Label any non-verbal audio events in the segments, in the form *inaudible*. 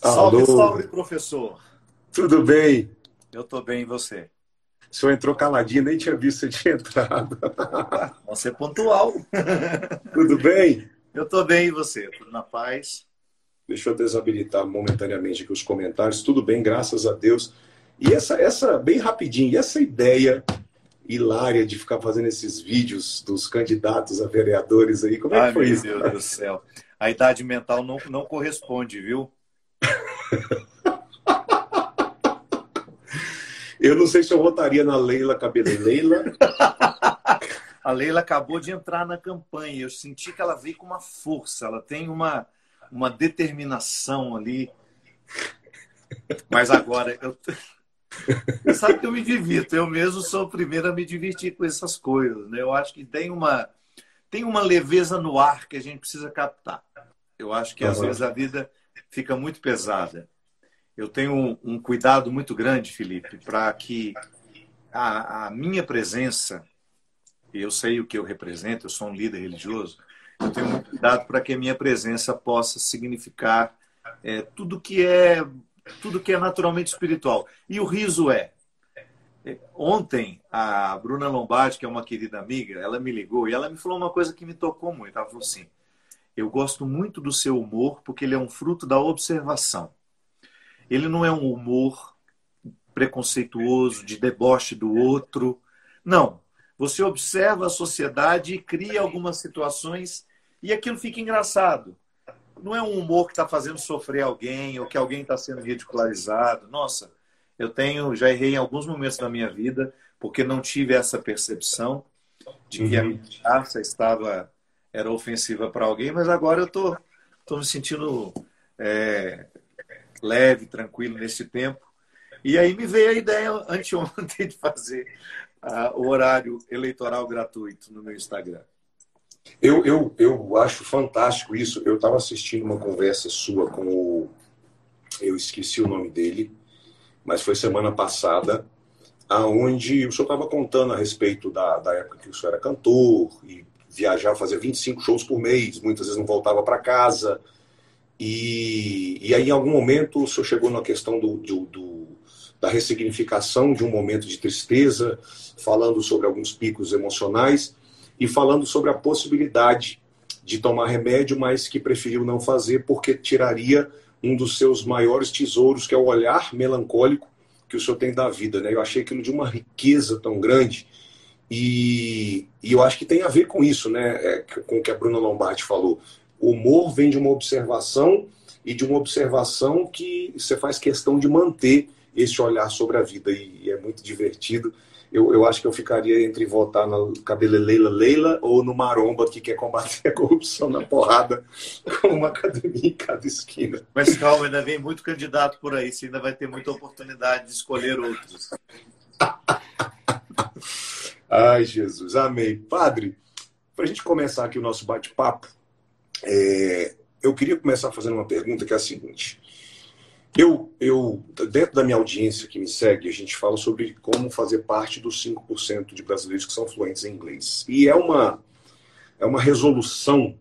Salve, salve, professor. Tudo bem? Eu estou bem, e você? O senhor entrou caladinho, nem tinha visto você tinha entrado. *laughs* Você é pontual. Tudo bem? Eu estou bem, e você? Tudo na paz? Deixa eu desabilitar momentaneamente aqui os comentários. Tudo bem, graças a Deus. E essa, essa bem rapidinho, e essa ideia hilária de ficar fazendo esses vídeos dos candidatos a vereadores aí, como é Ai, que foi meu isso? Deus do céu. A idade mental não, não corresponde, viu? *laughs* Eu não sei se eu votaria na Leila Cabeleleila. A Leila acabou de entrar na campanha. Eu senti que ela veio com uma força. Ela tem uma, uma determinação ali. Mas agora, eu... Sabe que eu me divirto. Eu mesmo sou o primeiro a me divertir com essas coisas. Né? Eu acho que tem uma, tem uma leveza no ar que a gente precisa captar. Eu acho que às Uhum. vezes a vida fica muito pesada. Eu tenho um, cuidado muito grande, Felipe, para que a, a minha presença, eu sei o que eu represento, eu sou um líder religioso, eu tenho muito cuidado para que a minha presença possa significar é, tudo que é tudo que é naturalmente espiritual. E o riso é. É, Ontem, a Bruna Lombardi, que é uma querida amiga, ela me ligou e ela me falou uma coisa que me tocou muito. Ela falou assim: Eu gosto muito do seu humor porque ele é um fruto da observação. Ele não é um humor preconceituoso, de deboche do outro. Não. Você observa a sociedade e cria algumas situações e aquilo fica engraçado. Não é um humor que está fazendo sofrer alguém ou que alguém está sendo ridicularizado. Nossa, eu tenho, já errei em alguns momentos da minha vida porque não tive essa percepção de que a Uhum. minha estava era ofensiva para alguém, mas agora eu tô, tô me sentindo é, leve, tranquilo nesse tempo. E aí me veio a ideia *laughs* anteontem de fazer ah, o horário eleitoral gratuito no meu Instagram. Eu, eu, eu acho fantástico isso. Eu estava assistindo uma conversa sua com o. Eu esqueci o nome dele, mas foi semana passada, aonde o senhor estava contando a respeito da, da época que o senhor era cantor e viajava, fazia 25 shows por mês, muitas vezes não voltava para casa. E, e aí, em algum momento, o senhor chegou na questão do, do, do- da ressignificação de um momento de tristeza, falando sobre alguns picos emocionais e falando sobre a possibilidade de tomar remédio, mas que preferiu não fazer porque tiraria um dos seus maiores tesouros, que é o olhar melancólico que o senhor tem da vida. Né? Eu achei aquilo de uma riqueza tão grande. E, e eu acho que tem a ver com isso, né? É, com o que a Bruna Lombardi falou. O humor vem de uma observação e de uma observação que você faz questão de manter esse olhar sobre a vida. E, e é muito divertido. Eu, eu acho que eu ficaria entre votar na Cabeleleila Leila ou no Maromba, que quer combater a corrupção na porrada, com uma academia em cada esquina. Mas calma, ainda vem muito candidato por aí, você ainda vai ter muita oportunidade de escolher outros. *laughs* Ai, Jesus, amém. Padre, para a gente começar aqui o nosso bate-papo, é, eu queria começar fazendo uma pergunta que é a seguinte. Eu, eu, dentro da minha audiência que me segue, a gente fala sobre como fazer parte dos 5% de brasileiros que são fluentes em inglês. E é uma, é uma resolução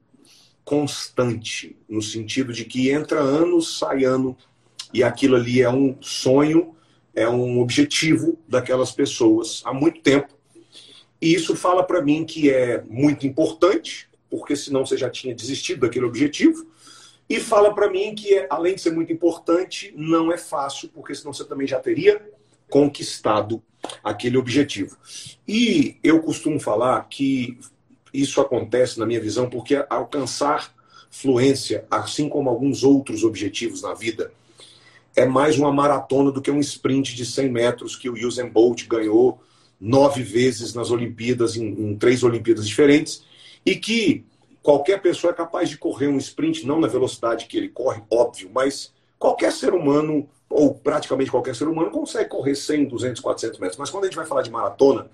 constante, no sentido de que entra ano, sai ano, e aquilo ali é um sonho, é um objetivo daquelas pessoas há muito tempo. E isso fala para mim que é muito importante, porque senão você já tinha desistido daquele objetivo. E fala para mim que, é, além de ser muito importante, não é fácil, porque senão você também já teria conquistado aquele objetivo. E eu costumo falar que isso acontece, na minha visão, porque alcançar fluência, assim como alguns outros objetivos na vida, é mais uma maratona do que um sprint de 100 metros que o Usain Bolt ganhou nove vezes nas Olimpíadas, em, em três Olimpíadas diferentes, e que qualquer pessoa é capaz de correr um sprint, não na velocidade que ele corre, óbvio, mas qualquer ser humano, ou praticamente qualquer ser humano, consegue correr 100, 200, 400 metros. Mas quando a gente vai falar de maratona,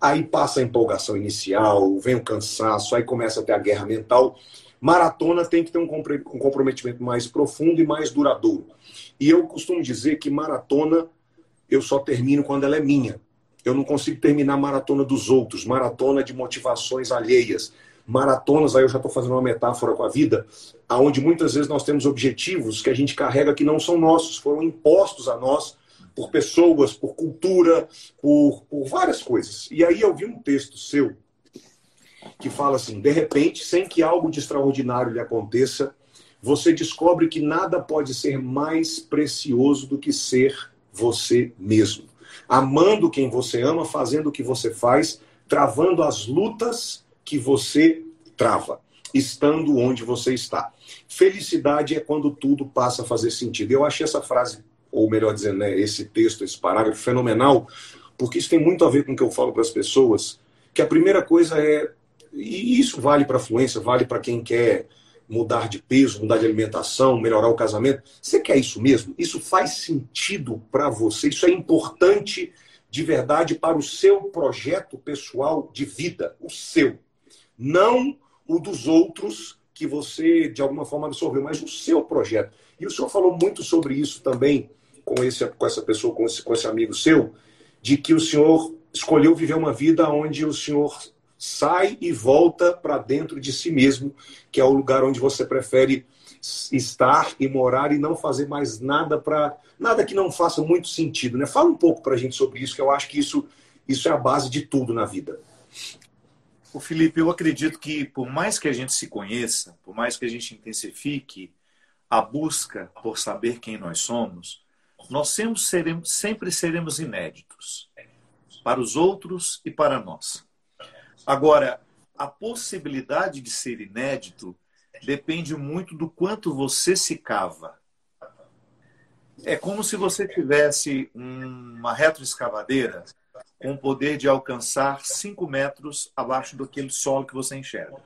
aí passa a empolgação inicial, vem o cansaço, aí começa a ter a guerra mental. Maratona tem que ter um comprometimento mais profundo e mais duradouro. E eu costumo dizer que maratona eu só termino quando ela é minha. Eu não consigo terminar maratona dos outros, maratona de motivações alheias. maratonas, aí eu já estou fazendo uma metáfora com a vida, aonde muitas vezes nós temos objetivos que a gente carrega que não são nossos, foram impostos a nós por pessoas, por cultura, por, por várias coisas. E aí eu vi um texto seu que fala assim: de repente, sem que algo de extraordinário lhe aconteça, você descobre que nada pode ser mais precioso do que ser você mesmo. Amando quem você ama, fazendo o que você faz, travando as lutas que você trava, estando onde você está. Felicidade é quando tudo passa a fazer sentido. Eu achei essa frase, ou melhor dizendo, né, esse texto, esse parágrafo fenomenal, porque isso tem muito a ver com o que eu falo para as pessoas, que a primeira coisa é, e isso vale para a fluência, vale para quem quer mudar de peso, mudar de alimentação, melhorar o casamento. Você quer isso mesmo? Isso faz sentido para você? Isso é importante de verdade para o seu projeto pessoal de vida, o seu. Não o dos outros que você de alguma forma absorveu, mas o seu projeto. E o senhor falou muito sobre isso também com, esse, com essa pessoa, com esse, com esse amigo seu, de que o senhor escolheu viver uma vida onde o senhor sai e volta para dentro de si mesmo, que é o lugar onde você prefere estar e morar e não fazer mais nada para nada que não faça muito sentido, né? Fala um pouco para a gente sobre isso, que eu acho que isso isso é a base de tudo na vida. O Felipe, eu acredito que por mais que a gente se conheça, por mais que a gente intensifique a busca por saber quem nós somos, nós sempre seremos, sempre seremos inéditos para os outros e para nós. Agora, a possibilidade de ser inédito depende muito do quanto você se cava. É como se você tivesse uma retroescavadeira com o poder de alcançar 5 metros abaixo daquele solo que você enxerga.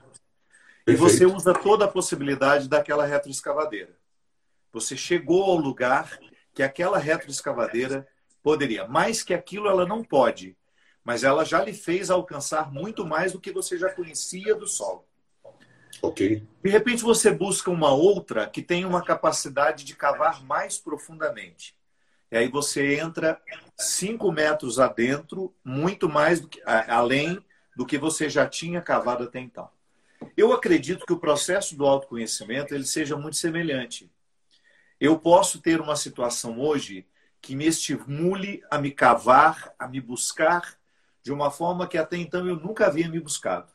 E você usa toda a possibilidade daquela retroescavadeira. Você chegou ao lugar que aquela retroescavadeira poderia. Mais que aquilo, ela não pode mas ela já lhe fez alcançar muito mais do que você já conhecia do solo. Ok. De repente você busca uma outra que tem uma capacidade de cavar mais profundamente. E aí você entra cinco metros adentro, muito mais do que, além do que você já tinha cavado até então. Eu acredito que o processo do autoconhecimento ele seja muito semelhante. Eu posso ter uma situação hoje que me estimule a me cavar, a me buscar de uma forma que até então eu nunca havia me buscado.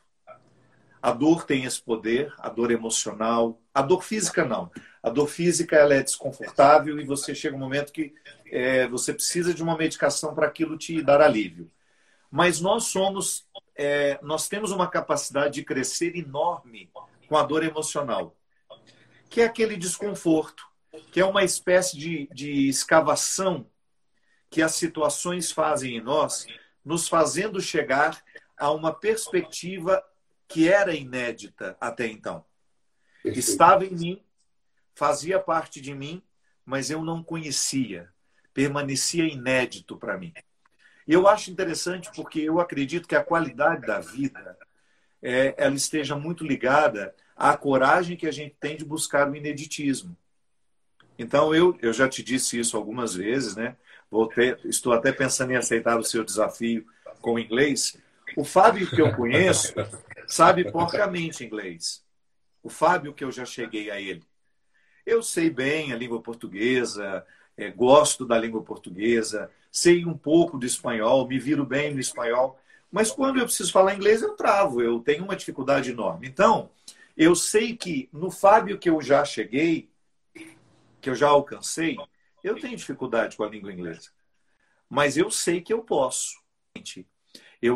A dor tem esse poder, a dor emocional, a dor física não. A dor física ela é desconfortável e você chega um momento que é, você precisa de uma medicação para aquilo te dar alívio. Mas nós somos, é, nós temos uma capacidade de crescer enorme com a dor emocional, que é aquele desconforto, que é uma espécie de, de escavação que as situações fazem em nós nos fazendo chegar a uma perspectiva que era inédita até então. Estava em mim, fazia parte de mim, mas eu não conhecia, permanecia inédito para mim. E eu acho interessante porque eu acredito que a qualidade da vida é, ela esteja muito ligada à coragem que a gente tem de buscar o ineditismo. Então, eu, eu já te disse isso algumas vezes, né? Ter, estou até pensando em aceitar o seu desafio com inglês. O Fábio que eu conheço sabe porcamente inglês. O Fábio que eu já cheguei a ele. Eu sei bem a língua portuguesa, é, gosto da língua portuguesa, sei um pouco de espanhol, me viro bem no espanhol, mas quando eu preciso falar inglês eu travo, eu tenho uma dificuldade enorme. Então, eu sei que no Fábio que eu já cheguei, que eu já alcancei, eu tenho dificuldade com a língua inglesa. Mas eu sei que eu posso. Eu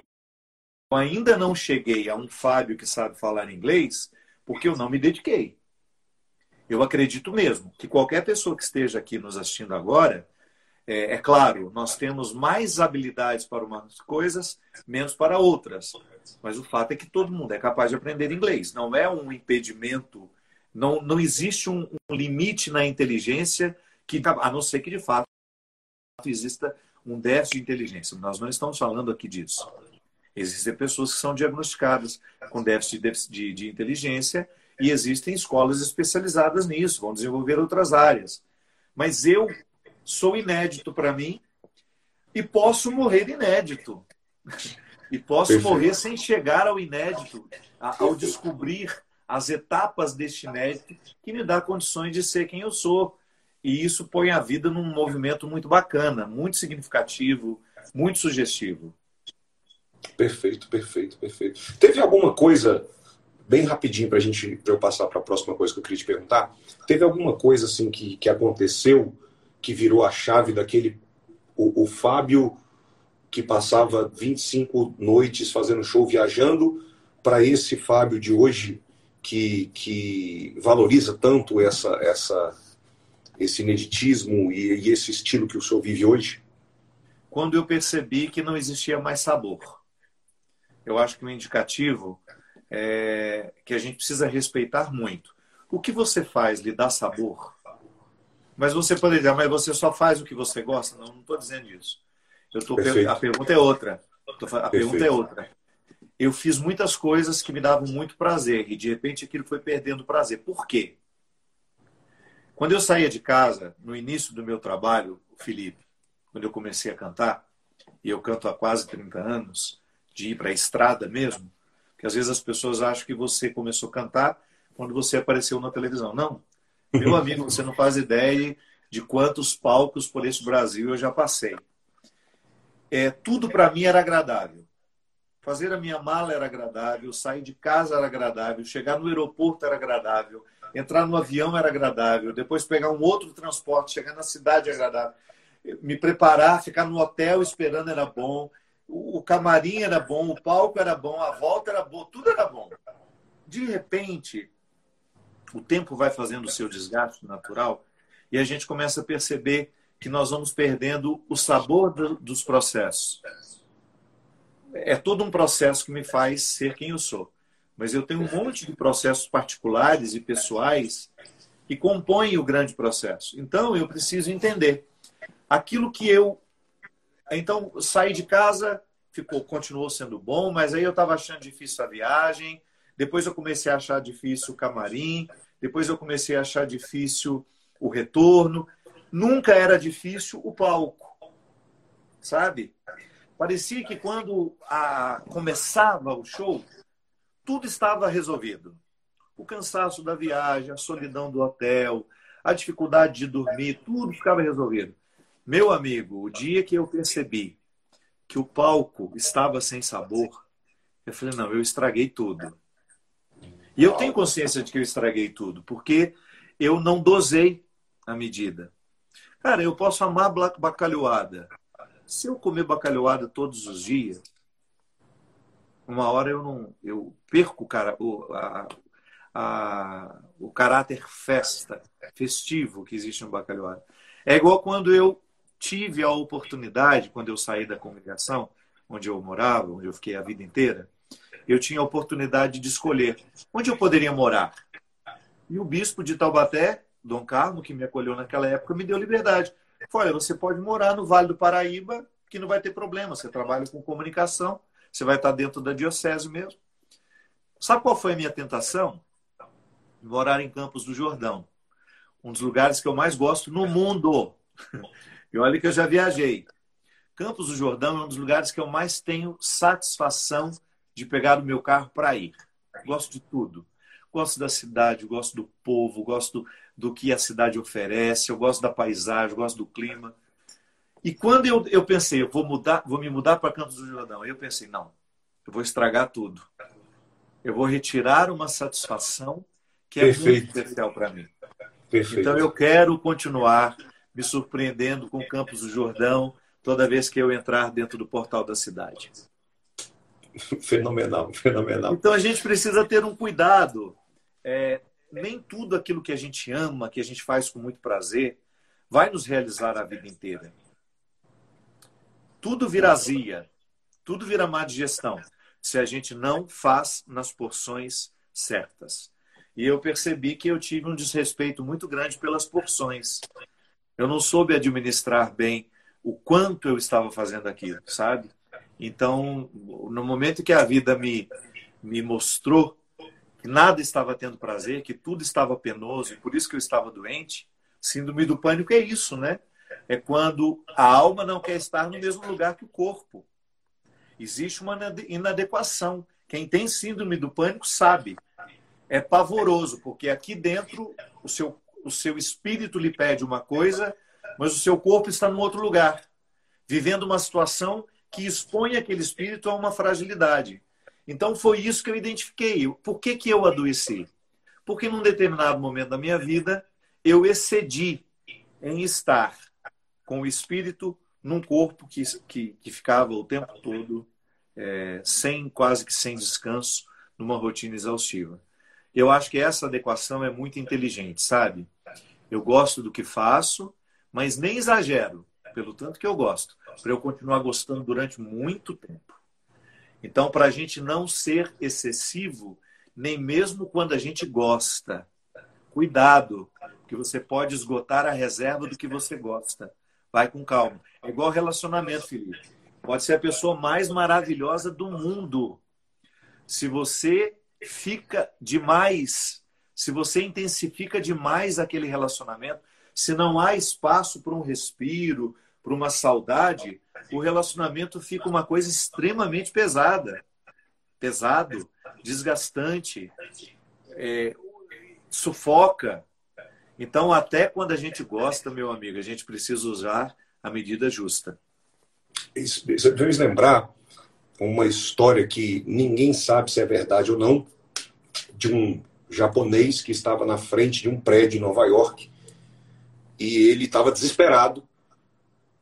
ainda não cheguei a um Fábio que sabe falar inglês porque eu não me dediquei. Eu acredito mesmo que qualquer pessoa que esteja aqui nos assistindo agora, é, é claro, nós temos mais habilidades para umas coisas, menos para outras. Mas o fato é que todo mundo é capaz de aprender inglês. Não é um impedimento, não, não existe um, um limite na inteligência que, a não ser que de fato exista um déficit de inteligência. Nós não estamos falando aqui disso. Existem pessoas que são diagnosticadas com déficit de, de, de inteligência e existem escolas especializadas nisso, vão desenvolver outras áreas. Mas eu sou inédito para mim e posso morrer inédito. E posso Perfeito. morrer sem chegar ao inédito, ao descobrir as etapas deste inédito que me dá condições de ser quem eu sou. E isso põe a vida num movimento muito bacana, muito significativo, muito sugestivo. Perfeito, perfeito, perfeito. Teve alguma coisa, bem rapidinho para gente, pra eu passar para a próxima coisa que eu queria te perguntar, teve alguma coisa assim que, que aconteceu que virou a chave daquele. O, o Fábio que passava 25 noites fazendo show, viajando, para esse Fábio de hoje que, que valoriza tanto essa, essa, esse ineditismo e, e esse estilo que o senhor vive hoje? Quando eu percebi que não existia mais sabor. Eu acho que o indicativo é que a gente precisa respeitar muito. O que você faz lhe dá sabor? Mas você poderia dizer, mas você só faz o que você gosta? Não, não estou dizendo isso. Eu tô, a pergunta é outra. A pergunta é outra. Eu fiz muitas coisas que me davam muito prazer e de repente aquilo foi perdendo prazer. Por quê? Quando eu saía de casa, no início do meu trabalho, Felipe, quando eu comecei a cantar, e eu canto há quase 30 anos, de ir para a estrada mesmo, que às vezes as pessoas acham que você começou a cantar quando você apareceu na televisão. Não. Meu amigo, você não faz ideia de quantos palcos por esse Brasil eu já passei é, tudo para mim era agradável. Fazer a minha mala era agradável, sair de casa era agradável, chegar no aeroporto era agradável, entrar no avião era agradável, depois pegar um outro transporte, chegar na cidade era agradável, me preparar, ficar no hotel esperando era bom, o camarim era bom, o palco era bom, a volta era boa, tudo era bom. De repente, o tempo vai fazendo o seu desgaste natural e a gente começa a perceber que nós vamos perdendo o sabor do, dos processos. É todo um processo que me faz ser quem eu sou. Mas eu tenho um monte de processos particulares e pessoais que compõem o grande processo. Então eu preciso entender aquilo que eu. Então saí de casa, ficou, continuou sendo bom, mas aí eu estava achando difícil a viagem. Depois eu comecei a achar difícil o camarim. Depois eu comecei a achar difícil o retorno nunca era difícil o palco, sabe? Parecia que quando a, começava o show, tudo estava resolvido. O cansaço da viagem, a solidão do hotel, a dificuldade de dormir, tudo ficava resolvido. Meu amigo, o dia que eu percebi que o palco estava sem sabor, eu falei, não, eu estraguei tudo. E eu tenho consciência de que eu estraguei tudo, porque eu não dosei a medida. Cara, eu posso amar bacalhoada. Se eu comer bacalhoada todos os dias, uma hora eu não eu perco cara, o, a, a, o caráter festa, festivo que existe no bacalhoada. É igual quando eu tive a oportunidade, quando eu saí da comunicação, onde eu morava, onde eu fiquei a vida inteira, eu tinha a oportunidade de escolher onde eu poderia morar. E o bispo de Taubaté Dom Carlos, que me acolheu naquela época, me deu liberdade. Falei, olha, você pode morar no Vale do Paraíba, que não vai ter problema. Você trabalha com comunicação, você vai estar dentro da diocese mesmo. Sabe qual foi a minha tentação? Morar em Campos do Jordão. Um dos lugares que eu mais gosto no mundo. *laughs* E olha que eu já viajei. Campos do Jordão é um dos lugares que eu mais tenho satisfação de pegar o meu carro para ir. Gosto de tudo. Gosto da cidade, gosto do povo, gosto do que a cidade oferece, eu gosto da paisagem, gosto do clima. E quando eu, eu pensei, eu vou mudar, vou me mudar para Campos do Jordão, eu pensei, não, eu vou estragar tudo. Eu vou retirar uma satisfação que é Perfeito. muito especial para mim. Perfeito. Então eu quero continuar me surpreendendo com Campos do Jordão toda vez que eu entrar dentro do portal da cidade. *laughs* Fenomenal, fenomenal. Então a gente precisa ter um cuidado. É, nem tudo aquilo que a gente ama, que a gente faz com muito prazer, vai nos realizar a vida inteira. Tudo vira azia, tudo vira má digestão, se a gente não faz nas porções certas. E eu percebi que eu tive um desrespeito muito grande pelas porções. Eu não soube administrar bem o quanto eu estava fazendo aquilo, sabe? Então, no momento que a vida me, me mostrou que nada estava tendo prazer, que tudo estava penoso e por isso que eu estava doente. Síndrome do pânico é isso, né? É quando a alma não quer estar no mesmo lugar que o corpo. existe uma inadequação. Quem tem síndrome do pânico sabe. É pavoroso, porque aqui dentro o seu, o seu espírito lhe pede uma coisa, mas o seu corpo está num outro lugar, vivendo uma situação que expõe aquele espírito a uma fragilidade. Então foi isso que eu identifiquei. Por que, que eu adoeci? Porque num determinado momento da minha vida eu excedi em estar com o espírito num corpo que, que, que ficava o tempo todo é, sem quase que sem descanso, numa rotina exaustiva. Eu acho que essa adequação é muito inteligente, sabe? Eu gosto do que faço, mas nem exagero, pelo tanto que eu gosto, para eu continuar gostando durante muito tempo. Então, para a gente não ser excessivo, nem mesmo quando a gente gosta, cuidado, que você pode esgotar a reserva do que você gosta. Vai com calma. É igual relacionamento, Felipe. Pode ser a pessoa mais maravilhosa do mundo. Se você fica demais, se você intensifica demais aquele relacionamento, se não há espaço para um respiro, para uma saudade, o relacionamento fica uma coisa extremamente pesada. Pesado, desgastante, é, sufoca. Então, até quando a gente gosta, meu amigo, a gente precisa usar a medida justa. Isso, lembrar uma história que ninguém sabe se é verdade ou não, de um japonês que estava na frente de um prédio em Nova York e ele estava desesperado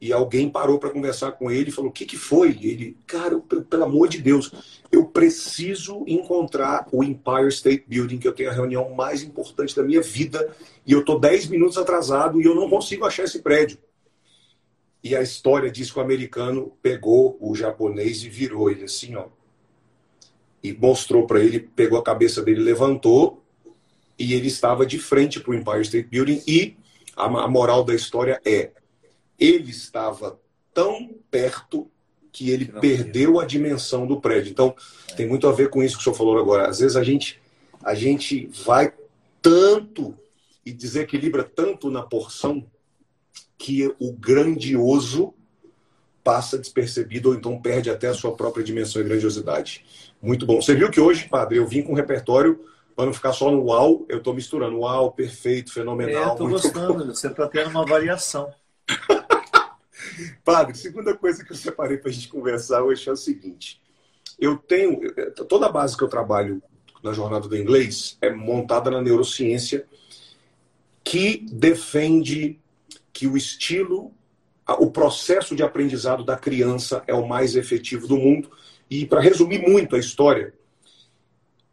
e alguém parou para conversar com ele e falou: O que, que foi? E ele, cara, pelo amor de Deus, eu preciso encontrar o Empire State Building, que eu tenho a reunião mais importante da minha vida, e eu estou 10 minutos atrasado e eu não consigo achar esse prédio. E a história diz que o americano pegou o japonês e virou ele assim, ó. E mostrou para ele, pegou a cabeça dele, levantou, e ele estava de frente para o Empire State Building. E a moral da história é: ele estava tão perto que ele perdeu a dimensão do prédio. Então, tem muito a ver com isso que o senhor falou agora. Às vezes a gente, a gente vai tanto e desequilibra tanto na porção que o grandioso passa despercebido ou então perde até a sua própria dimensão e grandiosidade. Muito bom. Você viu que hoje, padre, eu vim com um repertório para não ficar só no uau, eu estou misturando uau, perfeito, fenomenal. É, estou gostando, bom. você está tendo uma variação. *laughs* Padre, segunda coisa que eu separei para a gente conversar hoje é o seguinte: eu tenho toda a base que eu trabalho na jornada do inglês é montada na neurociência que defende que o estilo, o processo de aprendizado da criança é o mais efetivo do mundo. E para resumir muito a história,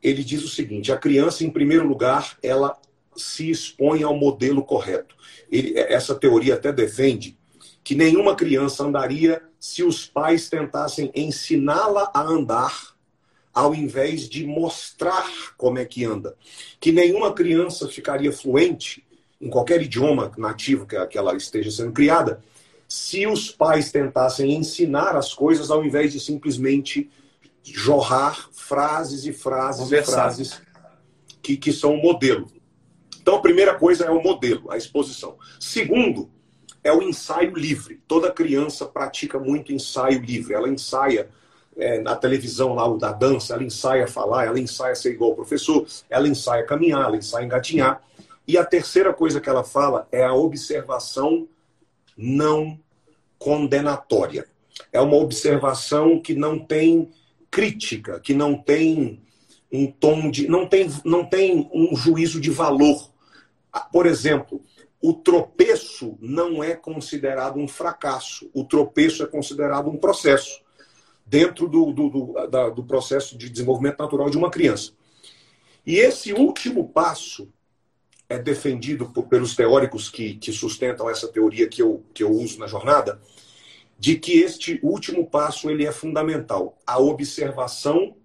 ele diz o seguinte: a criança, em primeiro lugar, ela se expõe ao modelo correto. Ele, essa teoria até defende que nenhuma criança andaria se os pais tentassem ensiná-la a andar ao invés de mostrar como é que anda. Que nenhuma criança ficaria fluente em qualquer idioma nativo que ela esteja sendo criada se os pais tentassem ensinar as coisas ao invés de simplesmente jorrar frases e frases Conversar. e frases que, que são o modelo. Então, a primeira coisa é o modelo, a exposição. Segundo, é o ensaio livre. Toda criança pratica muito ensaio livre. Ela ensaia é, na televisão lá o da dança, ela ensaia falar, ela ensaia ser igual ao professor, ela ensaia caminhar, ela ensaia engatinhar. E a terceira coisa que ela fala é a observação não condenatória. É uma observação que não tem crítica, que não tem um tom de. não tem, não tem um juízo de valor. Por exemplo, o tropeço não é considerado um fracasso, o tropeço é considerado um processo dentro do, do, do, da, do processo de desenvolvimento natural de uma criança. E esse último passo é defendido por, pelos teóricos que, que sustentam essa teoria que eu, que eu uso na jornada, de que este último passo ele é fundamental, a observação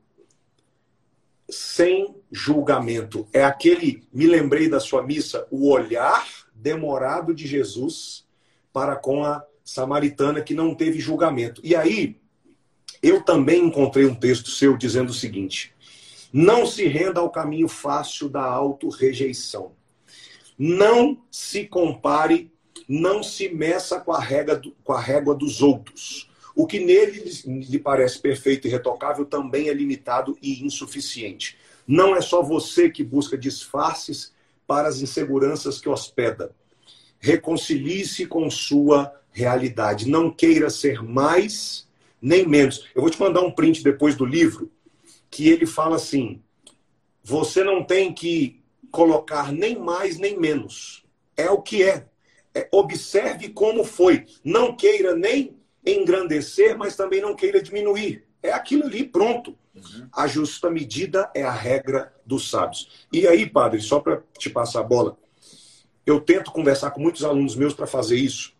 sem julgamento. É aquele, me lembrei da sua missa, o olhar demorado de Jesus para com a samaritana que não teve julgamento. E aí, eu também encontrei um texto seu dizendo o seguinte: não se renda ao caminho fácil da auto-rejeição. Não se compare, não se meça com a, régua, com a régua dos outros. O que nele lhe parece perfeito e retocável também é limitado e insuficiente. Não é só você que busca disfarces para as inseguranças que hospeda. Reconcilie-se com sua realidade. Não queira ser mais nem menos. Eu vou te mandar um print depois do livro que ele fala assim: você não tem que colocar nem mais nem menos. É o que é. é observe como foi. Não queira nem engrandecer, mas também não queira diminuir. É aquilo ali, pronto. Uhum. A justa medida é a regra dos sábios. E aí, padre, só para te passar a bola, eu tento conversar com muitos alunos meus para fazer isso.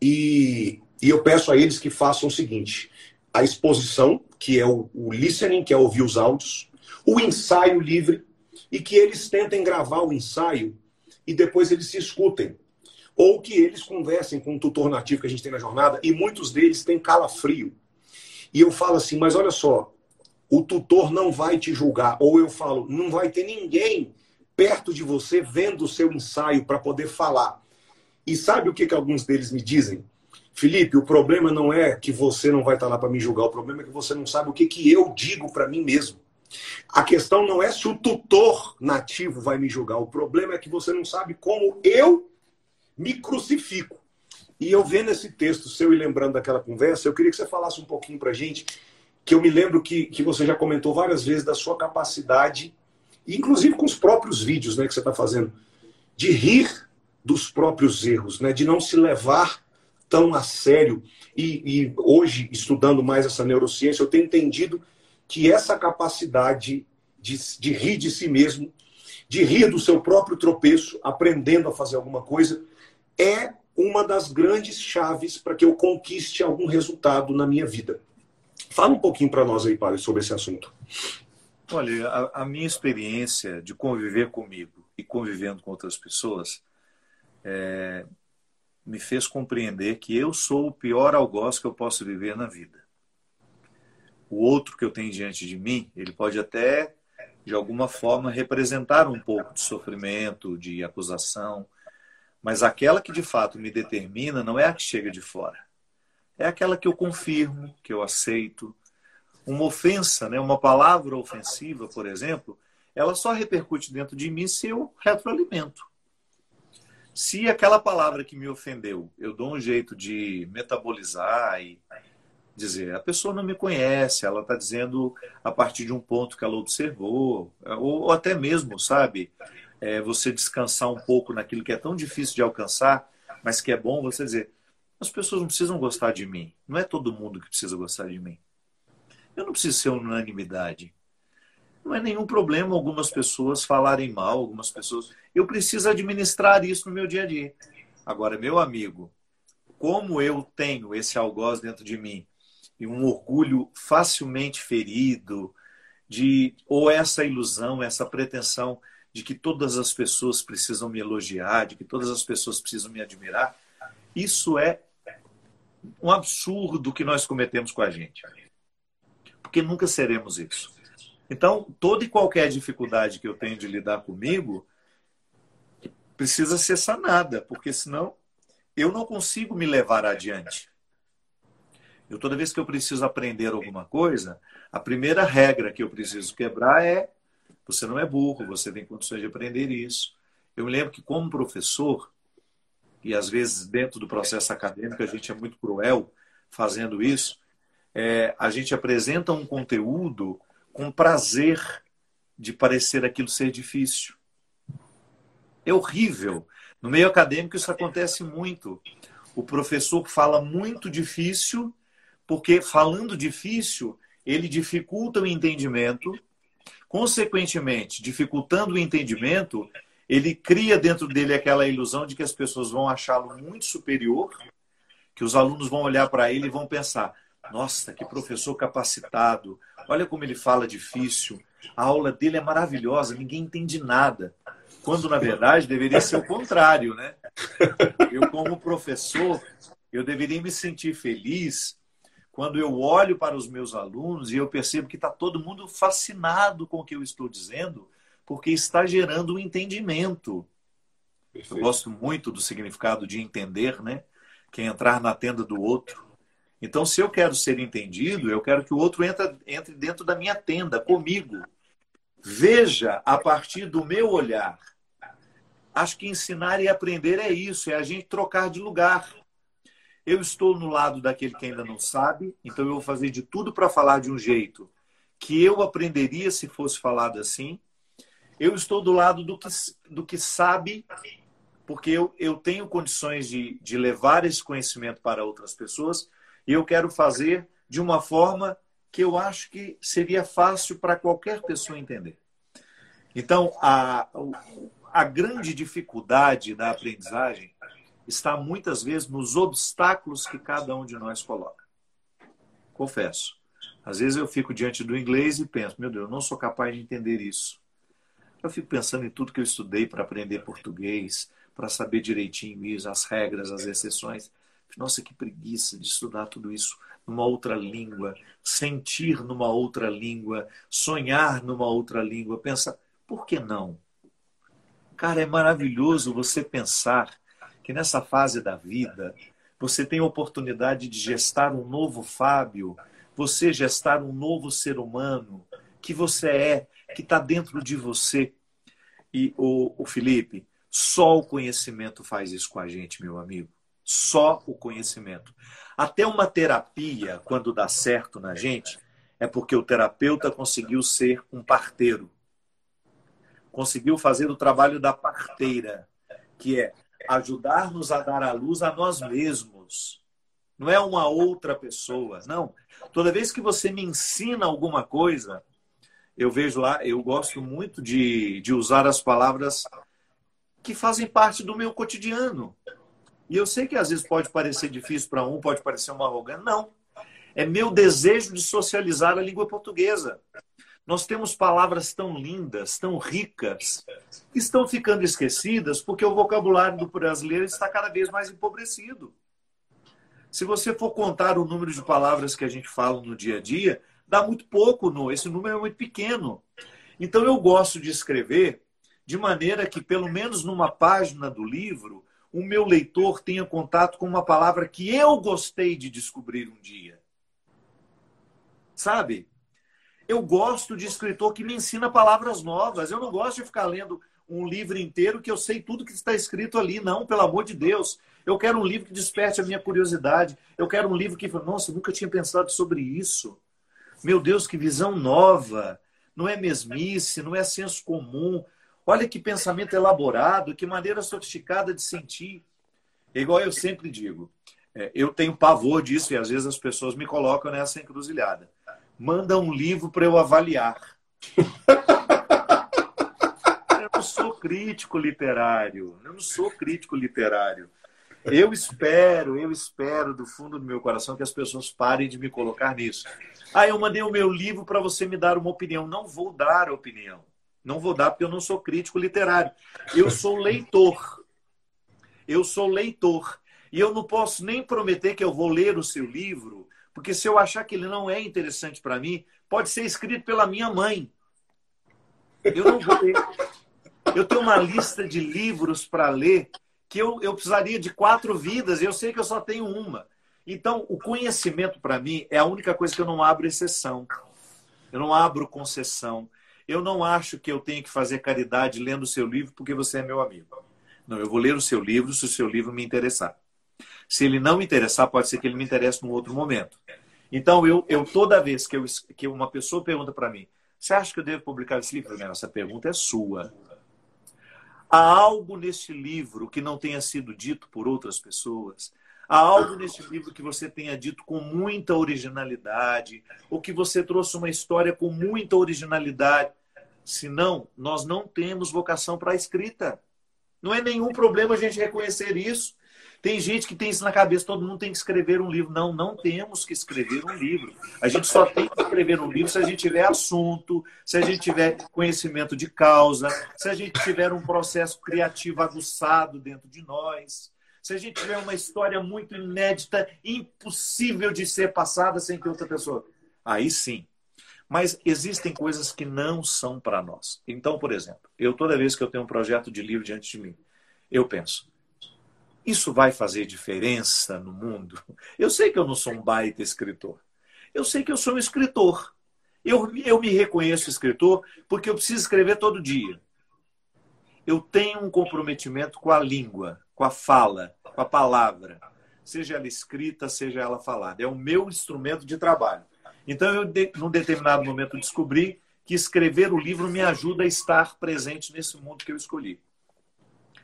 E, e, eu peço a eles que façam o seguinte: a exposição, que é o, o listening, que é ouvir os áudios, o ensaio livre, e que eles tentem gravar o ensaio e depois eles se escutem. Ou que eles conversem com um tutor nativo que a gente tem na jornada, e muitos deles têm calafrio. E eu falo assim, mas olha só, o tutor não vai te julgar. Ou eu falo, não vai ter ninguém perto de você vendo o seu ensaio para poder falar. E sabe o que, que alguns deles me dizem? Felipe, o problema não é que você não vai estar lá para me julgar, o problema é que você não sabe o que, que eu digo para mim mesmo. A questão não é se o tutor nativo vai me julgar, o problema é que você não sabe como eu me crucifico. E eu vendo esse texto seu e lembrando daquela conversa, eu queria que você falasse um pouquinho para gente, que eu me lembro que, que você já comentou várias vezes da sua capacidade, inclusive com os próprios vídeos né, que você está fazendo, de rir dos próprios erros, né, de não se levar tão a sério. E, e hoje, estudando mais essa neurociência, eu tenho entendido que essa capacidade de, de rir de si mesmo, de rir do seu próprio tropeço, aprendendo a fazer alguma coisa, é uma das grandes chaves para que eu conquiste algum resultado na minha vida. Fala um pouquinho para nós aí, Padre, sobre esse assunto. Olha, a, a, minha experiência de conviver comigo e convivendo com outras pessoas é, me fez compreender que eu sou o pior algoz que eu posso viver na vida. O outro que eu tenho diante de mim, ele pode até, de alguma forma, representar um pouco de sofrimento, de acusação, mas aquela que de fato me determina não é a que chega de fora. É aquela que eu confirmo, que eu aceito. Uma ofensa, né, uma palavra ofensiva, por exemplo, ela só repercute dentro de mim se eu retroalimento. Se aquela palavra que me ofendeu, eu dou um jeito de metabolizar e dizer, a pessoa não me conhece, ela está dizendo a partir de um ponto que ela observou, ou, ou até mesmo, sabe, é, você descansar um pouco naquilo que é tão difícil de alcançar, mas que é bom você dizer: as pessoas não precisam gostar de mim. Não é todo mundo que precisa gostar de mim. Eu não preciso ser unanimidade. Não é nenhum problema algumas pessoas falarem mal, algumas pessoas. Eu preciso administrar isso no meu dia a dia. Agora, meu amigo, como eu tenho esse algoz dentro de mim e um orgulho facilmente ferido, de ou essa ilusão, essa pretensão de que todas as pessoas precisam me elogiar, de que todas as pessoas precisam me admirar, isso é um absurdo que nós cometemos com a gente. Porque nunca seremos isso. Então, toda e qualquer dificuldade que eu tenho de lidar comigo precisa ser sanada, porque senão eu não consigo me levar adiante. Eu toda vez que eu preciso aprender alguma coisa, a primeira regra que eu preciso quebrar é você não é burro, você tem condições de aprender isso. Eu me lembro que, como professor, e às vezes dentro do processo acadêmico a gente é muito cruel fazendo isso, é, a gente apresenta um conteúdo com prazer de parecer aquilo ser difícil. É horrível. No meio acadêmico isso acontece muito. O professor fala muito difícil, porque falando difícil, ele dificulta o entendimento Consequentemente, dificultando o entendimento, ele cria dentro dele aquela ilusão de que as pessoas vão achá-lo muito superior, que os alunos vão olhar para ele e vão pensar: nossa, que professor capacitado, olha como ele fala difícil, a aula dele é maravilhosa, ninguém entende nada. Quando, na verdade, deveria ser o contrário, né? Eu, como professor, eu deveria me sentir feliz quando eu olho para os meus alunos e eu percebo que está todo mundo fascinado com o que eu estou dizendo, porque está gerando um entendimento. Perfeito. Eu gosto muito do significado de entender, né? Que é entrar na tenda do outro. Então, se eu quero ser entendido, eu quero que o outro entre, entre dentro da minha tenda, comigo. Veja a partir do meu olhar. Acho que ensinar e aprender é isso, é a gente trocar de lugar. Eu estou no lado daquele que ainda não sabe, então eu vou fazer de tudo para falar de um jeito que eu aprenderia se fosse falado assim. Eu estou do lado do que, do que sabe, porque eu, eu tenho condições de, de levar esse conhecimento para outras pessoas e eu quero fazer de uma forma que eu acho que seria fácil para qualquer pessoa entender. Então, a, a grande dificuldade da aprendizagem está muitas vezes nos obstáculos que cada um de nós coloca. Confesso. Às vezes eu fico diante do inglês e penso, meu Deus, eu não sou capaz de entender isso. Eu fico pensando em tudo que eu estudei para aprender português, para saber direitinho isso, as regras, as exceções. Nossa, que preguiça de estudar tudo isso numa outra língua, sentir numa outra língua, sonhar numa outra língua. Pensa, por que não? Cara, é maravilhoso você pensar que nessa fase da vida você tem a oportunidade de gestar um novo Fábio, você gestar um novo ser humano que você é, que está dentro de você. E o, o Felipe, só o conhecimento faz isso com a gente, meu amigo só o conhecimento. Até uma terapia, quando dá certo na gente, é porque o terapeuta conseguiu ser um parteiro. Conseguiu fazer o trabalho da parteira, que é ajudar-nos a dar a luz a nós mesmos. Não é uma outra pessoa, não. Toda vez que você me ensina alguma coisa, eu vejo lá, eu gosto muito de, de usar as palavras que fazem parte do meu cotidiano. E eu sei que às vezes pode parecer difícil para um, pode parecer uma arrogância. Não. É meu desejo de socializar a língua portuguesa. Nós temos palavras tão lindas, tão ricas, que estão ficando esquecidas porque o vocabulário do brasileiro está cada vez mais empobrecido. Se você for contar o número de palavras que a gente fala no dia a dia, dá muito pouco, no, esse número é muito pequeno. Então eu gosto de escrever de maneira que, pelo menos numa página do livro, o meu leitor tenha contato com uma palavra que eu gostei de descobrir um dia. Sabe? Eu gosto de escritor que me ensina palavras novas. Eu não gosto de ficar lendo um livro inteiro que eu sei tudo que está escrito ali. Não, pelo amor de Deus. Eu quero um livro que desperte a minha curiosidade. Eu quero um livro que nossa, nunca tinha pensado sobre isso. Meu Deus, que visão nova. Não é mesmice, não é senso comum. Olha que pensamento elaborado, que maneira sofisticada de sentir. É igual eu sempre digo, é, eu tenho pavor disso e às vezes as pessoas me colocam nessa encruzilhada. Manda um livro para eu avaliar. eu não sou crítico literário. Eu não sou crítico literário. Eu espero, eu espero do fundo do meu coração que as pessoas parem de me colocar nisso. Ah, eu mandei o meu livro para você me dar uma opinião. Não vou dar opinião. Não vou dar porque eu não sou crítico literário. Eu sou leitor. Eu sou leitor. E eu não posso nem prometer que eu vou ler o seu livro, porque se eu achar que ele não é interessante para mim, pode ser escrito pela minha mãe. Eu não vou ler. Eu tenho uma lista de livros para ler que eu, eu precisaria de quatro vidas e eu sei que eu só tenho uma. Então, o conhecimento para mim é a única coisa que eu não abro exceção. Eu não abro concessão. Eu não acho que eu tenho que fazer caridade lendo o seu livro porque você é meu amigo. Não, eu vou ler o seu livro se o seu livro me interessar. Se ele não me interessar, pode ser que ele me interesse num outro momento. Então, eu, eu toda vez que, eu, que uma pessoa pergunta para mim, você acha que eu devo publicar esse livro? Essa pergunta é sua. Há algo neste livro que não tenha sido dito por outras pessoas? Há algo neste livro que você tenha dito com muita originalidade? Ou que você trouxe uma história com muita originalidade? Senão, nós não temos vocação para a escrita. Não é nenhum problema a gente reconhecer isso. Tem gente que tem isso na cabeça, todo mundo tem que escrever um livro. Não, não temos que escrever um livro. A gente só tem que escrever um livro se a gente tiver assunto, se a gente tiver conhecimento de causa, se a gente tiver um processo criativo aguçado dentro de nós, se a gente tiver uma história muito inédita, impossível de ser passada sem que outra pessoa. Aí sim, mas existem coisas que não são para nós. Então, por exemplo, eu toda vez que eu tenho um projeto de livro diante de mim, eu penso: isso vai fazer diferença no mundo? Eu sei que eu não sou um baita escritor. Eu sei que eu sou um escritor. Eu, eu me reconheço escritor porque eu preciso escrever todo dia. Eu tenho um comprometimento com a língua, com a fala, com a palavra, seja ela escrita, seja ela falada. É o meu instrumento de trabalho. Então, eu, num determinado momento, descobri que escrever o livro me ajuda a estar presente nesse mundo que eu escolhi.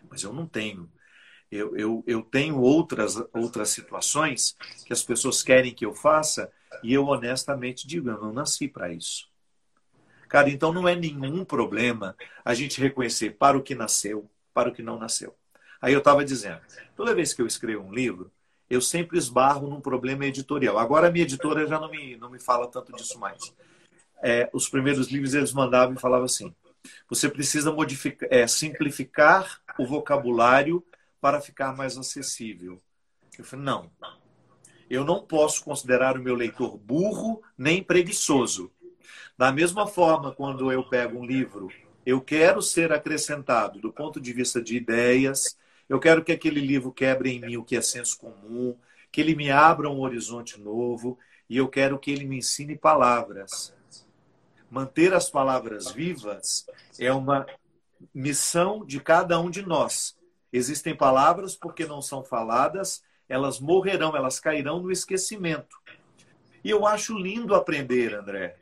Mas eu não tenho. Eu, eu, eu tenho outras, outras situações que as pessoas querem que eu faça e eu honestamente digo, eu não nasci para isso. Cara, então não é nenhum problema a gente reconhecer para o que nasceu, para o que não nasceu. Aí eu estava dizendo, toda vez que eu escrevo um livro, eu sempre esbarro num problema editorial. Agora a minha editora já não me, não me fala tanto disso mais. É, os primeiros livros eles mandavam e falavam assim: você precisa modificar, é, simplificar o vocabulário para ficar mais acessível. Eu falei, não, eu não posso considerar o meu leitor burro nem preguiçoso. Da mesma forma, quando eu pego um livro, eu quero ser acrescentado do ponto de vista de ideias, eu quero que aquele livro quebre em mim o que é senso comum, que ele me abra um horizonte novo e eu quero que ele me ensine palavras. Manter as palavras vivas é uma missão de cada um de nós. Existem palavras porque não são faladas elas morrerão, elas cairão no esquecimento. E eu acho lindo aprender, André.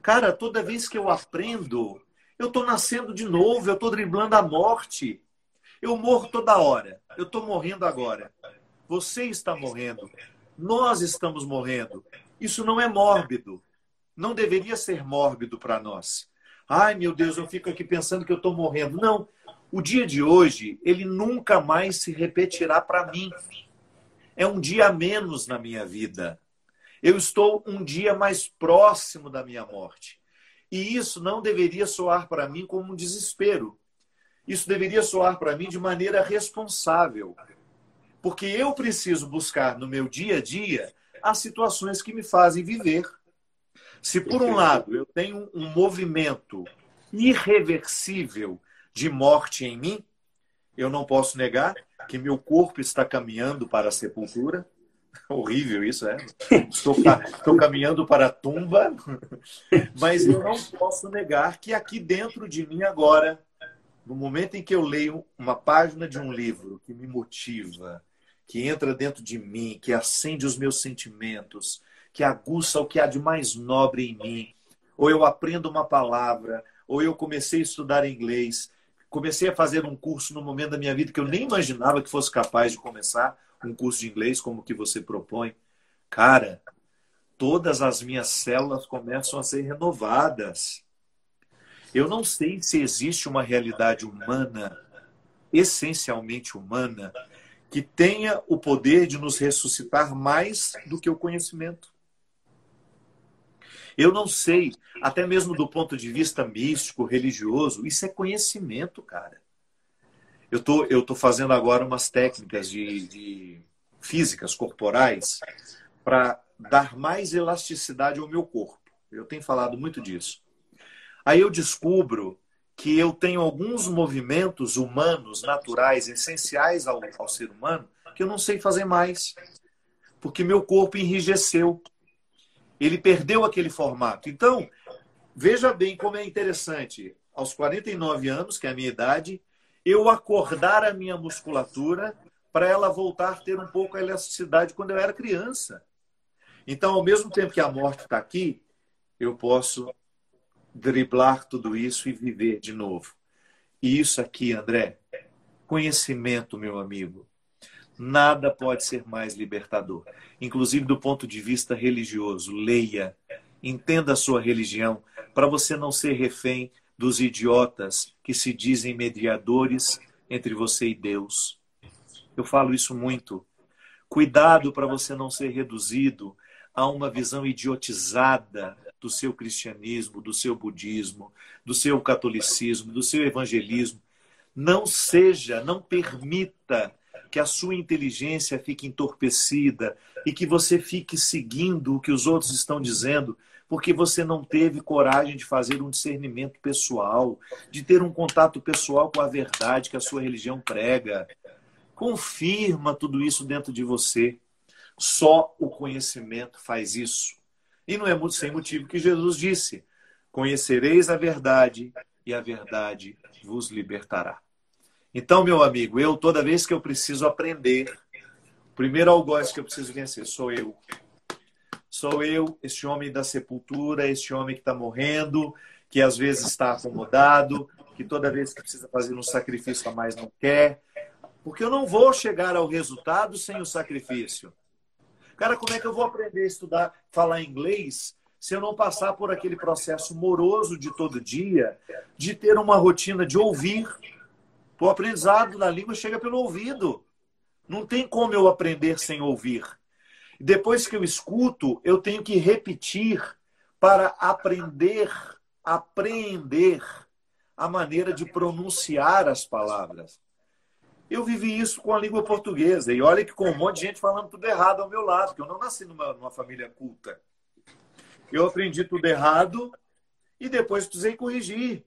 Cara, toda vez que eu aprendo, eu estou nascendo de novo, eu estou driblando a morte. Eu morro toda hora. Eu estou morrendo agora. Você está morrendo. Nós estamos morrendo. Isso não é mórbido. Não deveria ser mórbido para nós. Ai, meu Deus, eu fico aqui pensando que eu estou morrendo. Não. O dia de hoje, ele nunca mais se repetirá para mim. É um dia a menos na minha vida. Eu estou um dia mais próximo da minha morte. E isso não deveria soar para mim como um desespero. Isso deveria soar para mim de maneira responsável. Porque eu preciso buscar no meu dia a dia as situações que me fazem viver. Se por um lado eu tenho um movimento irreversível de morte em mim, eu não posso negar que meu corpo está caminhando para a sepultura. *laughs* Horrível isso, é? Estou, estou caminhando para a tumba, *laughs* mas eu não posso negar que aqui dentro de mim agora, no momento em que eu leio uma página de um livro que me motiva, que entra dentro de mim, que acende os meus sentimentos, que aguça o que há de mais nobre em mim, ou eu aprendo uma palavra, ou eu comecei a estudar inglês, comecei a fazer um curso no momento da minha vida que eu nem imaginava que fosse capaz de começar um curso de inglês como o que você propõe. Cara, todas as minhas células começam a ser renovadas. Eu não sei se existe uma realidade humana, essencialmente humana, que tenha o poder de nos ressuscitar mais do que o conhecimento. Eu não sei, até mesmo do ponto de vista místico, religioso, isso é conhecimento, cara. Eu tô, eu tô fazendo agora umas técnicas de, de físicas corporais para dar mais elasticidade ao meu corpo. Eu tenho falado muito disso. Aí eu descubro que eu tenho alguns movimentos humanos, naturais, essenciais ao, ao ser humano, que eu não sei fazer mais. Porque meu corpo enrijeceu. Ele perdeu aquele formato. Então, veja bem como é interessante. Aos 49 anos, que é a minha idade, eu acordar a minha musculatura para ela voltar a ter um pouco a elasticidade quando eu era criança. Então, ao mesmo tempo que a morte está aqui, eu posso driblar tudo isso e viver de novo. E isso aqui, André, conhecimento, meu amigo, Nada pode ser mais libertador, inclusive do ponto de vista religioso. Leia, entenda a sua religião, para você não ser refém dos idiotas que se dizem mediadores entre você e Deus. Eu falo isso muito. Cuidado para você não ser reduzido a uma visão idiotizada do seu cristianismo, do seu budismo, do seu catolicismo, do seu evangelismo. Não seja, não permita que a sua inteligência fique entorpecida e que você fique seguindo o que os outros estão dizendo, porque você não teve coragem de fazer um discernimento pessoal, de ter um contato pessoal com a verdade que a sua religião prega. Confirma tudo isso dentro de você. Só o conhecimento faz isso. E não é sem motivo que Jesus disse: Conhecereis a verdade e a verdade vos libertará. Então, meu amigo, eu toda vez que eu preciso aprender, o primeiro algoz que eu preciso vencer sou eu. Sou eu, esse homem da sepultura, esse homem que está morrendo, que às vezes está acomodado, que toda vez que precisa fazer um sacrifício a mais não quer. Porque eu não vou chegar ao resultado sem o sacrifício. Cara, como é que eu vou aprender a estudar, falar inglês, se eu não passar por aquele processo moroso de todo dia, de ter uma rotina de ouvir? O aprendizado da língua chega pelo ouvido. Não tem como eu aprender sem ouvir. Depois que eu escuto, eu tenho que repetir para aprender, aprender a maneira de pronunciar as palavras. Eu vivi isso com a língua portuguesa. E olha que com um monte de gente falando tudo errado ao meu lado, porque eu não nasci numa, numa família culta. Eu aprendi tudo errado e depois precisei corrigir.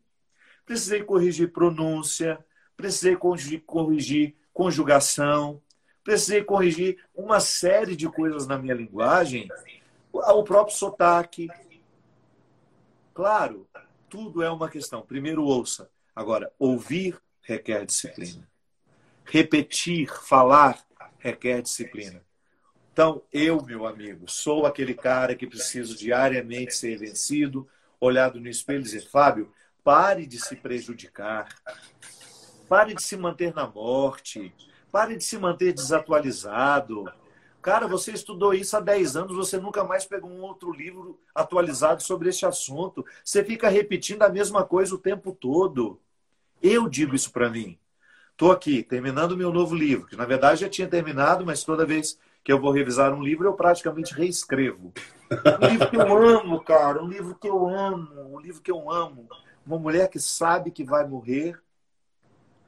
Precisei corrigir pronúncia, precisei corrigir, conjugação, precisei corrigir uma série de coisas na minha linguagem, o próprio sotaque. Claro, tudo é uma questão. Primeiro, ouça. Agora, ouvir requer disciplina repetir, falar, requer disciplina. Então, eu, meu amigo, sou aquele cara que preciso diariamente ser vencido, olhado no espelho e dizer, Fábio, pare de se prejudicar, pare de se manter na morte, pare de se manter desatualizado. Cara, você estudou isso há 10 anos, você nunca mais pegou um outro livro atualizado sobre esse assunto. Você fica repetindo a mesma coisa o tempo todo. Eu digo isso para mim. Estou aqui terminando meu novo livro, que na verdade já tinha terminado, mas toda vez que eu vou revisar um livro, eu praticamente reescrevo. Um livro que eu amo, cara, um livro que eu amo, um livro que eu amo. Uma mulher que sabe que vai morrer,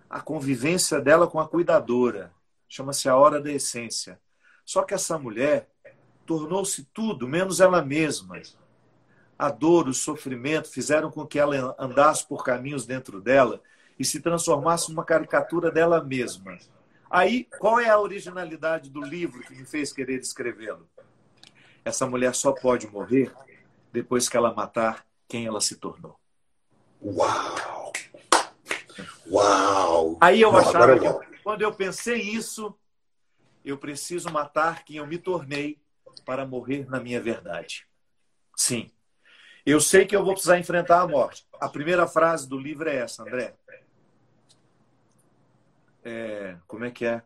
a convivência dela com a cuidadora. Chama-se A Hora da Essência. Só que essa mulher tornou-se tudo, menos ela mesma. A dor, o sofrimento fizeram com que ela andasse por caminhos dentro dela e se transformasse numa caricatura dela mesma. Aí, qual é a originalidade do livro que me fez querer escrevê-lo? Essa mulher só pode morrer depois que ela matar quem ela se tornou. Uau! Uau! Aí eu achava que quando eu pensei isso, eu preciso matar quem eu me tornei para morrer na minha verdade. Sim. Eu sei que eu vou precisar enfrentar a morte. A primeira frase do livro é essa, André é, como é que é?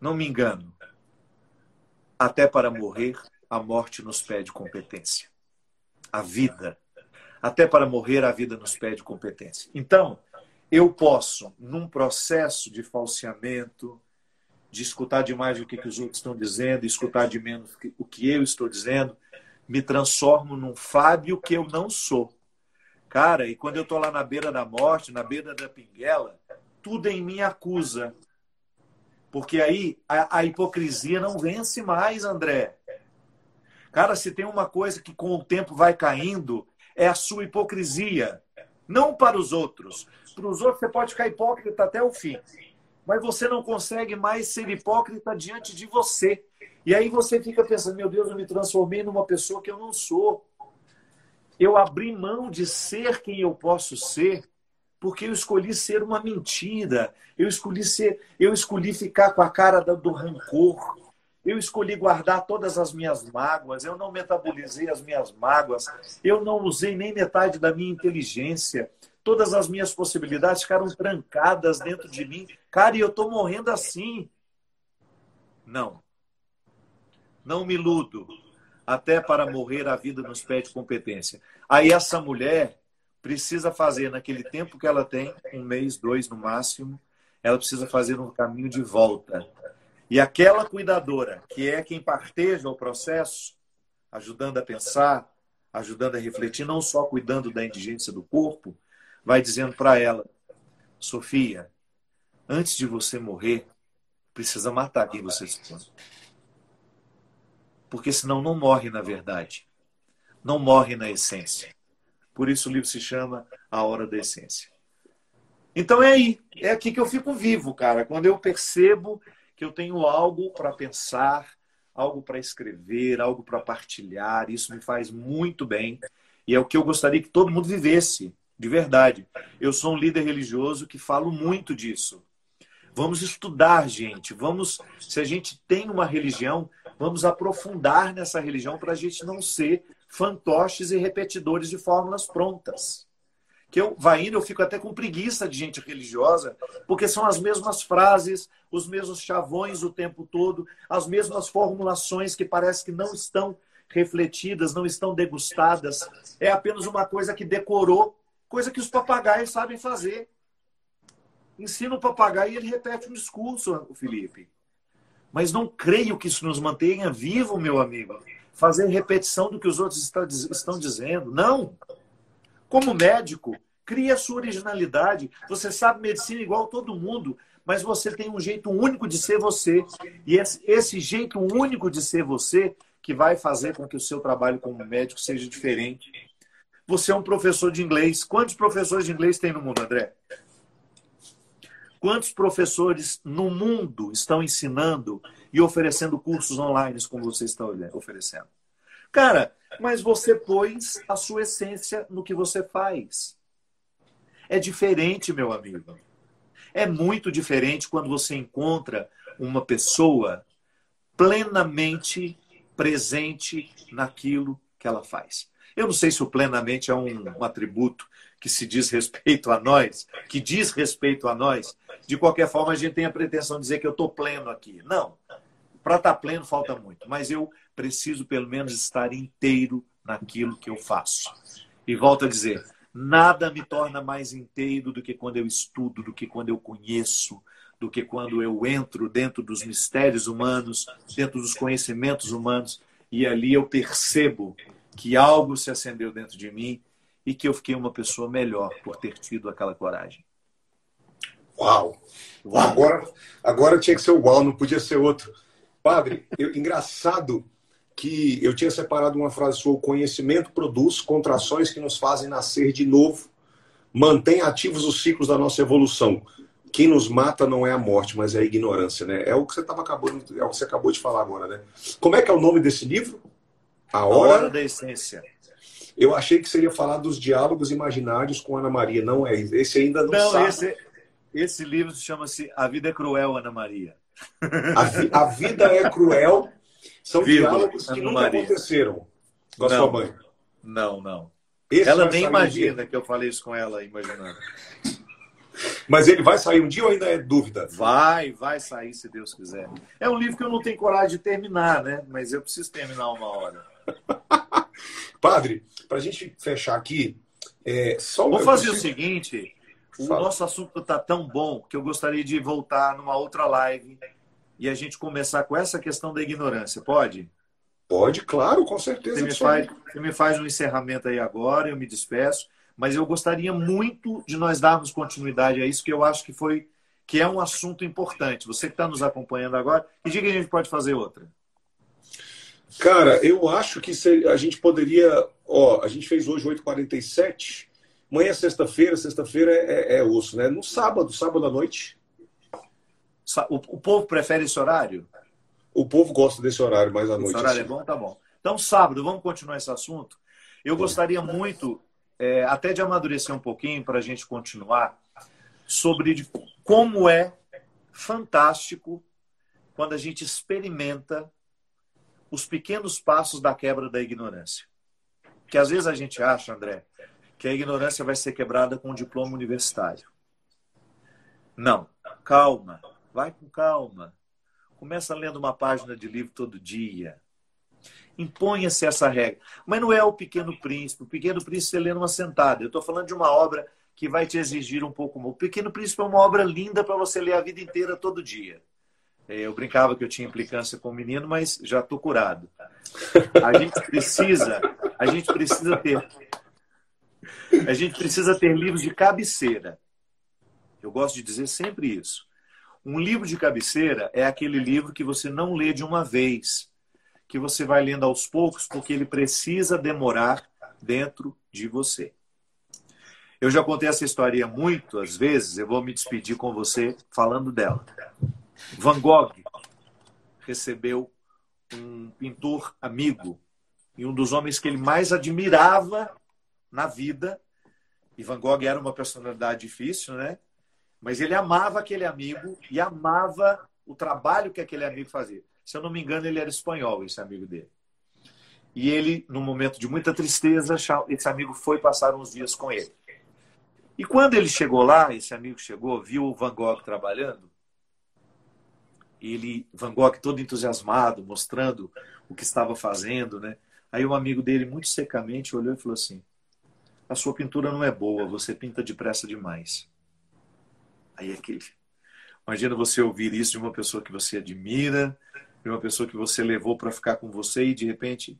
Não me engano. Até para morrer, a morte nos pede competência. A vida. Até para morrer, a vida nos pede competência. Então, eu posso, num processo de falseamento, de escutar demais o que, que os outros estão dizendo, escutar de menos o que eu estou dizendo, me transformo num Fábio que eu não sou. Cara, e quando eu estou lá na beira da morte, na beira da pinguela, tudo em mim acusa. Porque aí a, a, hipocrisia não vence mais, André. Cara, se tem uma coisa que com o tempo vai caindo, é a sua hipocrisia. Não para os outros. Para os outros você pode ficar hipócrita até o fim. Mas você não consegue mais ser hipócrita diante de você. E aí você fica pensando, meu Deus, eu me transformei numa pessoa que eu não sou. Eu abri mão de ser quem eu posso ser porque eu escolhi ser uma mentira, eu escolhi ser, eu escolhi ficar com a cara do rancor, eu escolhi guardar todas as minhas mágoas, eu não metabolizei as minhas mágoas, eu não usei nem metade da minha inteligência. Todas as minhas possibilidades ficaram trancadas dentro de mim. Cara, e eu estou morrendo assim. Não. Não me iludo. Até para morrer a vida nos pede competência. Aí essa mulher, precisa fazer naquele tempo que ela tem, um mês, dois no máximo, ela precisa fazer um caminho de volta. E aquela cuidadora, que é quem parteja o processo, ajudando a pensar, ajudando a refletir, não só cuidando da indigência do corpo, vai dizendo para ela: Sofia, antes de você morrer, precisa matar quem você se. Porque senão não morre na verdade, não morre na essência. Por isso o livro se chama A Hora da Essência. Então é aí, é aqui que eu fico vivo, cara. Quando eu percebo que eu tenho algo para pensar, algo para escrever, algo para partilhar, isso me faz muito bem. E é o que eu gostaria que todo mundo vivesse, de verdade. Eu sou um líder religioso que falo muito disso. Vamos estudar, gente. Vamos, se a gente tem uma religião, vamos aprofundar nessa religião para a gente não ser fantoches e repetidores de fórmulas prontas. Que eu vai indo, eu fico até com preguiça de gente religiosa, porque são as mesmas frases, os mesmos chavões o tempo todo, as mesmas formulações que parece que não estão refletidas, não estão degustadas. É apenas uma coisa que decorou, coisa que os papagaios sabem fazer. Ensina o papagaio e ele repete um discurso, o Felipe. Mas não creio que isso nos mantenha vivo, meu amigo. Fazer repetição do que os outros estão dizendo. Não. Como médico, cria sua originalidade. Você sabe medicina igual todo mundo, mas você tem um jeito único de ser você. E esse jeito único de ser você que vai fazer com que o seu trabalho como médico seja diferente. Você é um professor de inglês. Quantos professores de inglês tem no mundo, André? Quantos professores no mundo estão ensinando e oferecendo cursos online como você está oferecendo? Cara, mas você pôs a sua essência no que você faz. É diferente, meu amigo. É muito diferente quando você encontra uma pessoa plenamente presente naquilo que ela faz. Eu não sei se o plenamente é um, um atributo que se diz respeito a nós, que diz respeito a nós, de qualquer forma a gente tem a pretensão de dizer que eu estou pleno aqui. Não. Para estar tá pleno falta muito, mas eu preciso pelo menos estar inteiro naquilo que eu faço. E volto a dizer, nada me torna mais inteiro do que quando eu estudo, do que quando eu conheço, do que quando eu entro dentro dos mistérios humanos, dentro dos conhecimentos humanos, e ali eu percebo que algo se acendeu dentro de mim e que eu fiquei uma pessoa melhor por ter tido aquela coragem. Uau! uau. Agora, agora tinha que ser o uau, não podia ser outro. Padre, eu, engraçado que eu tinha separado uma frase sua: o conhecimento produz contrações que nos fazem nascer de novo, mantém ativos os ciclos da nossa evolução. Quem nos mata não é a morte, mas é a ignorância, né? É o que você tava acabando, é o que você acabou de falar agora, né? Como é que é o nome desse livro? A hora, a hora da essência. Eu achei que seria falar dos diálogos imaginários com Ana Maria. Não é. Esse ainda não, não sabe. Esse, esse livro chama-se A Vida é Cruel, Ana Maria. A, vi, a Vida é Cruel são diálogos que Ana nunca Maria. aconteceram com a não, sua mãe. Não, não. Esse ela nem imagina que eu falei isso com ela, imaginando. Mas ele vai sair um dia ou ainda é dúvida? Vai, vai sair, se Deus quiser. É um livro que eu não tenho coragem de terminar, né? Mas eu preciso terminar uma hora. *laughs* Padre, para a gente fechar aqui, é, só Vamos fazer preciso... o seguinte: o Fala. nosso assunto está tão bom que eu gostaria de voltar numa outra live e a gente começar com essa questão da ignorância. Pode? Pode, claro, com certeza. Você me, faz, você me faz um encerramento aí agora, eu me despeço, mas eu gostaria muito de nós darmos continuidade a isso, que eu acho que foi que é um assunto importante. Você que está nos acompanhando agora, que dia que a gente pode fazer outra? Cara, eu acho que a gente poderia. Ó, a gente fez hoje 8h47. Amanhã é sexta-feira, sexta-feira é, é, é, osso, né? No sábado, sábado à noite. O, o, povo prefere esse horário? O povo gosta desse horário mais à noite. Esse horário assim. é bom? Tá bom. Então, sábado, vamos continuar esse assunto? Eu gostaria muito, é, até de amadurecer um pouquinho para a gente continuar, sobre como é fantástico quando a gente experimenta os pequenos passos da quebra da ignorância. Que às vezes a gente acha, André, que a ignorância vai ser quebrada com um diploma universitário. Não. Calma. Vai com calma. Começa lendo uma página de livro todo dia. Imponha-se essa regra. Mas não é o Pequeno Príncipe. O Pequeno Príncipe você lê numa sentada. Eu estou falando de uma obra que vai te exigir um pouco mais. O Pequeno Príncipe é uma obra linda para você ler a vida inteira todo dia. É, eu brincava que eu tinha implicância com o menino, mas já estou curado. A gente precisa, a gente precisa ter, a gente precisa ter livros de cabeceira. Eu gosto de dizer sempre isso. Um livro de cabeceira é aquele livro que você não lê de uma vez, que você vai lendo aos poucos, porque ele precisa demorar dentro de você. Eu já contei essa história muitas vezes, eu vou me despedir com você falando dela. Van Gogh recebeu um pintor amigo e um dos homens que ele mais admirava na vida. E Van Gogh era uma personalidade difícil, né? Mas ele amava aquele amigo e amava o trabalho que aquele amigo fazia. Se eu não me engano, ele era espanhol, esse amigo dele. E ele, num momento de muita tristeza, esse amigo foi passar uns dias com ele. E quando ele chegou lá, esse amigo chegou, viu o Van Gogh trabalhando, ele, Van Gogh todo entusiasmado, mostrando o que estava fazendo, né? Aí um amigo dele, muito secamente, olhou e falou assim: A sua pintura não é boa, você pinta depressa demais. Aí aquele. Imagina você ouvir isso de uma pessoa que você admira, de uma pessoa que você levou para ficar com você e de repente.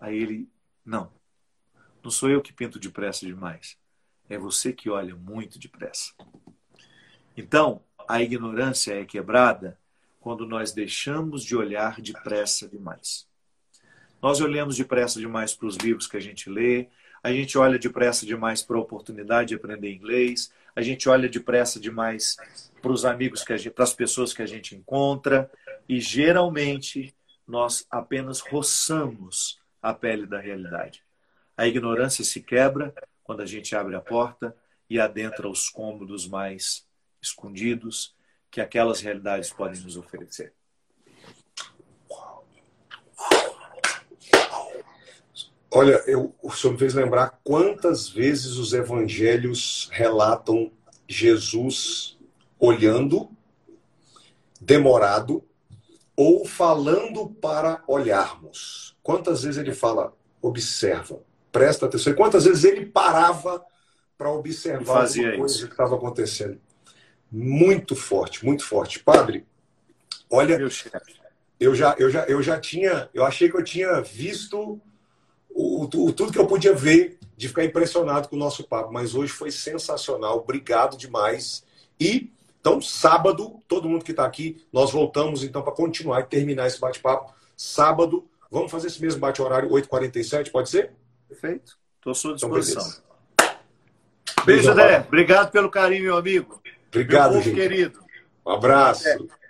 Aí ele: Não, não sou eu que pinto depressa demais. É você que olha muito depressa. Então, a ignorância é quebrada quando nós deixamos de olhar depressa demais. Nós olhamos depressa demais para os livros que a gente lê, a gente olha depressa demais para a oportunidade de aprender inglês, a gente olha depressa demais para os amigos, que gente, para as pessoas que a gente encontra, e geralmente nós apenas roçamos a pele da realidade. A ignorância se quebra quando a gente abre a porta e adentra os cômodos mais escondidos que aquelas realidades podem nos oferecer. Olha, eu, o senhor me fez lembrar quantas vezes os evangelhos relatam Jesus olhando, demorado, ou falando para olharmos. Quantas vezes ele fala, observa, presta atenção. E quantas vezes ele parava para observar as coisas que estava acontecendo. Muito forte, muito forte. Padre, olha, eu já, eu já, eu já tinha, eu achei que eu tinha visto o, o, tudo que eu podia ver de ficar impressionado com o nosso papo, mas hoje foi sensacional. Obrigado demais. E então, sábado, todo mundo que está aqui, nós voltamos então para continuar e terminar esse bate-papo. Sábado, vamos fazer esse mesmo bate-horário, 8h47, pode ser? Perfeito. Estou à sua então, disposição. Então, Beijo, André. Obrigado pelo carinho, meu amigo. Obrigado, meu gente. querido. Um abraço. Até.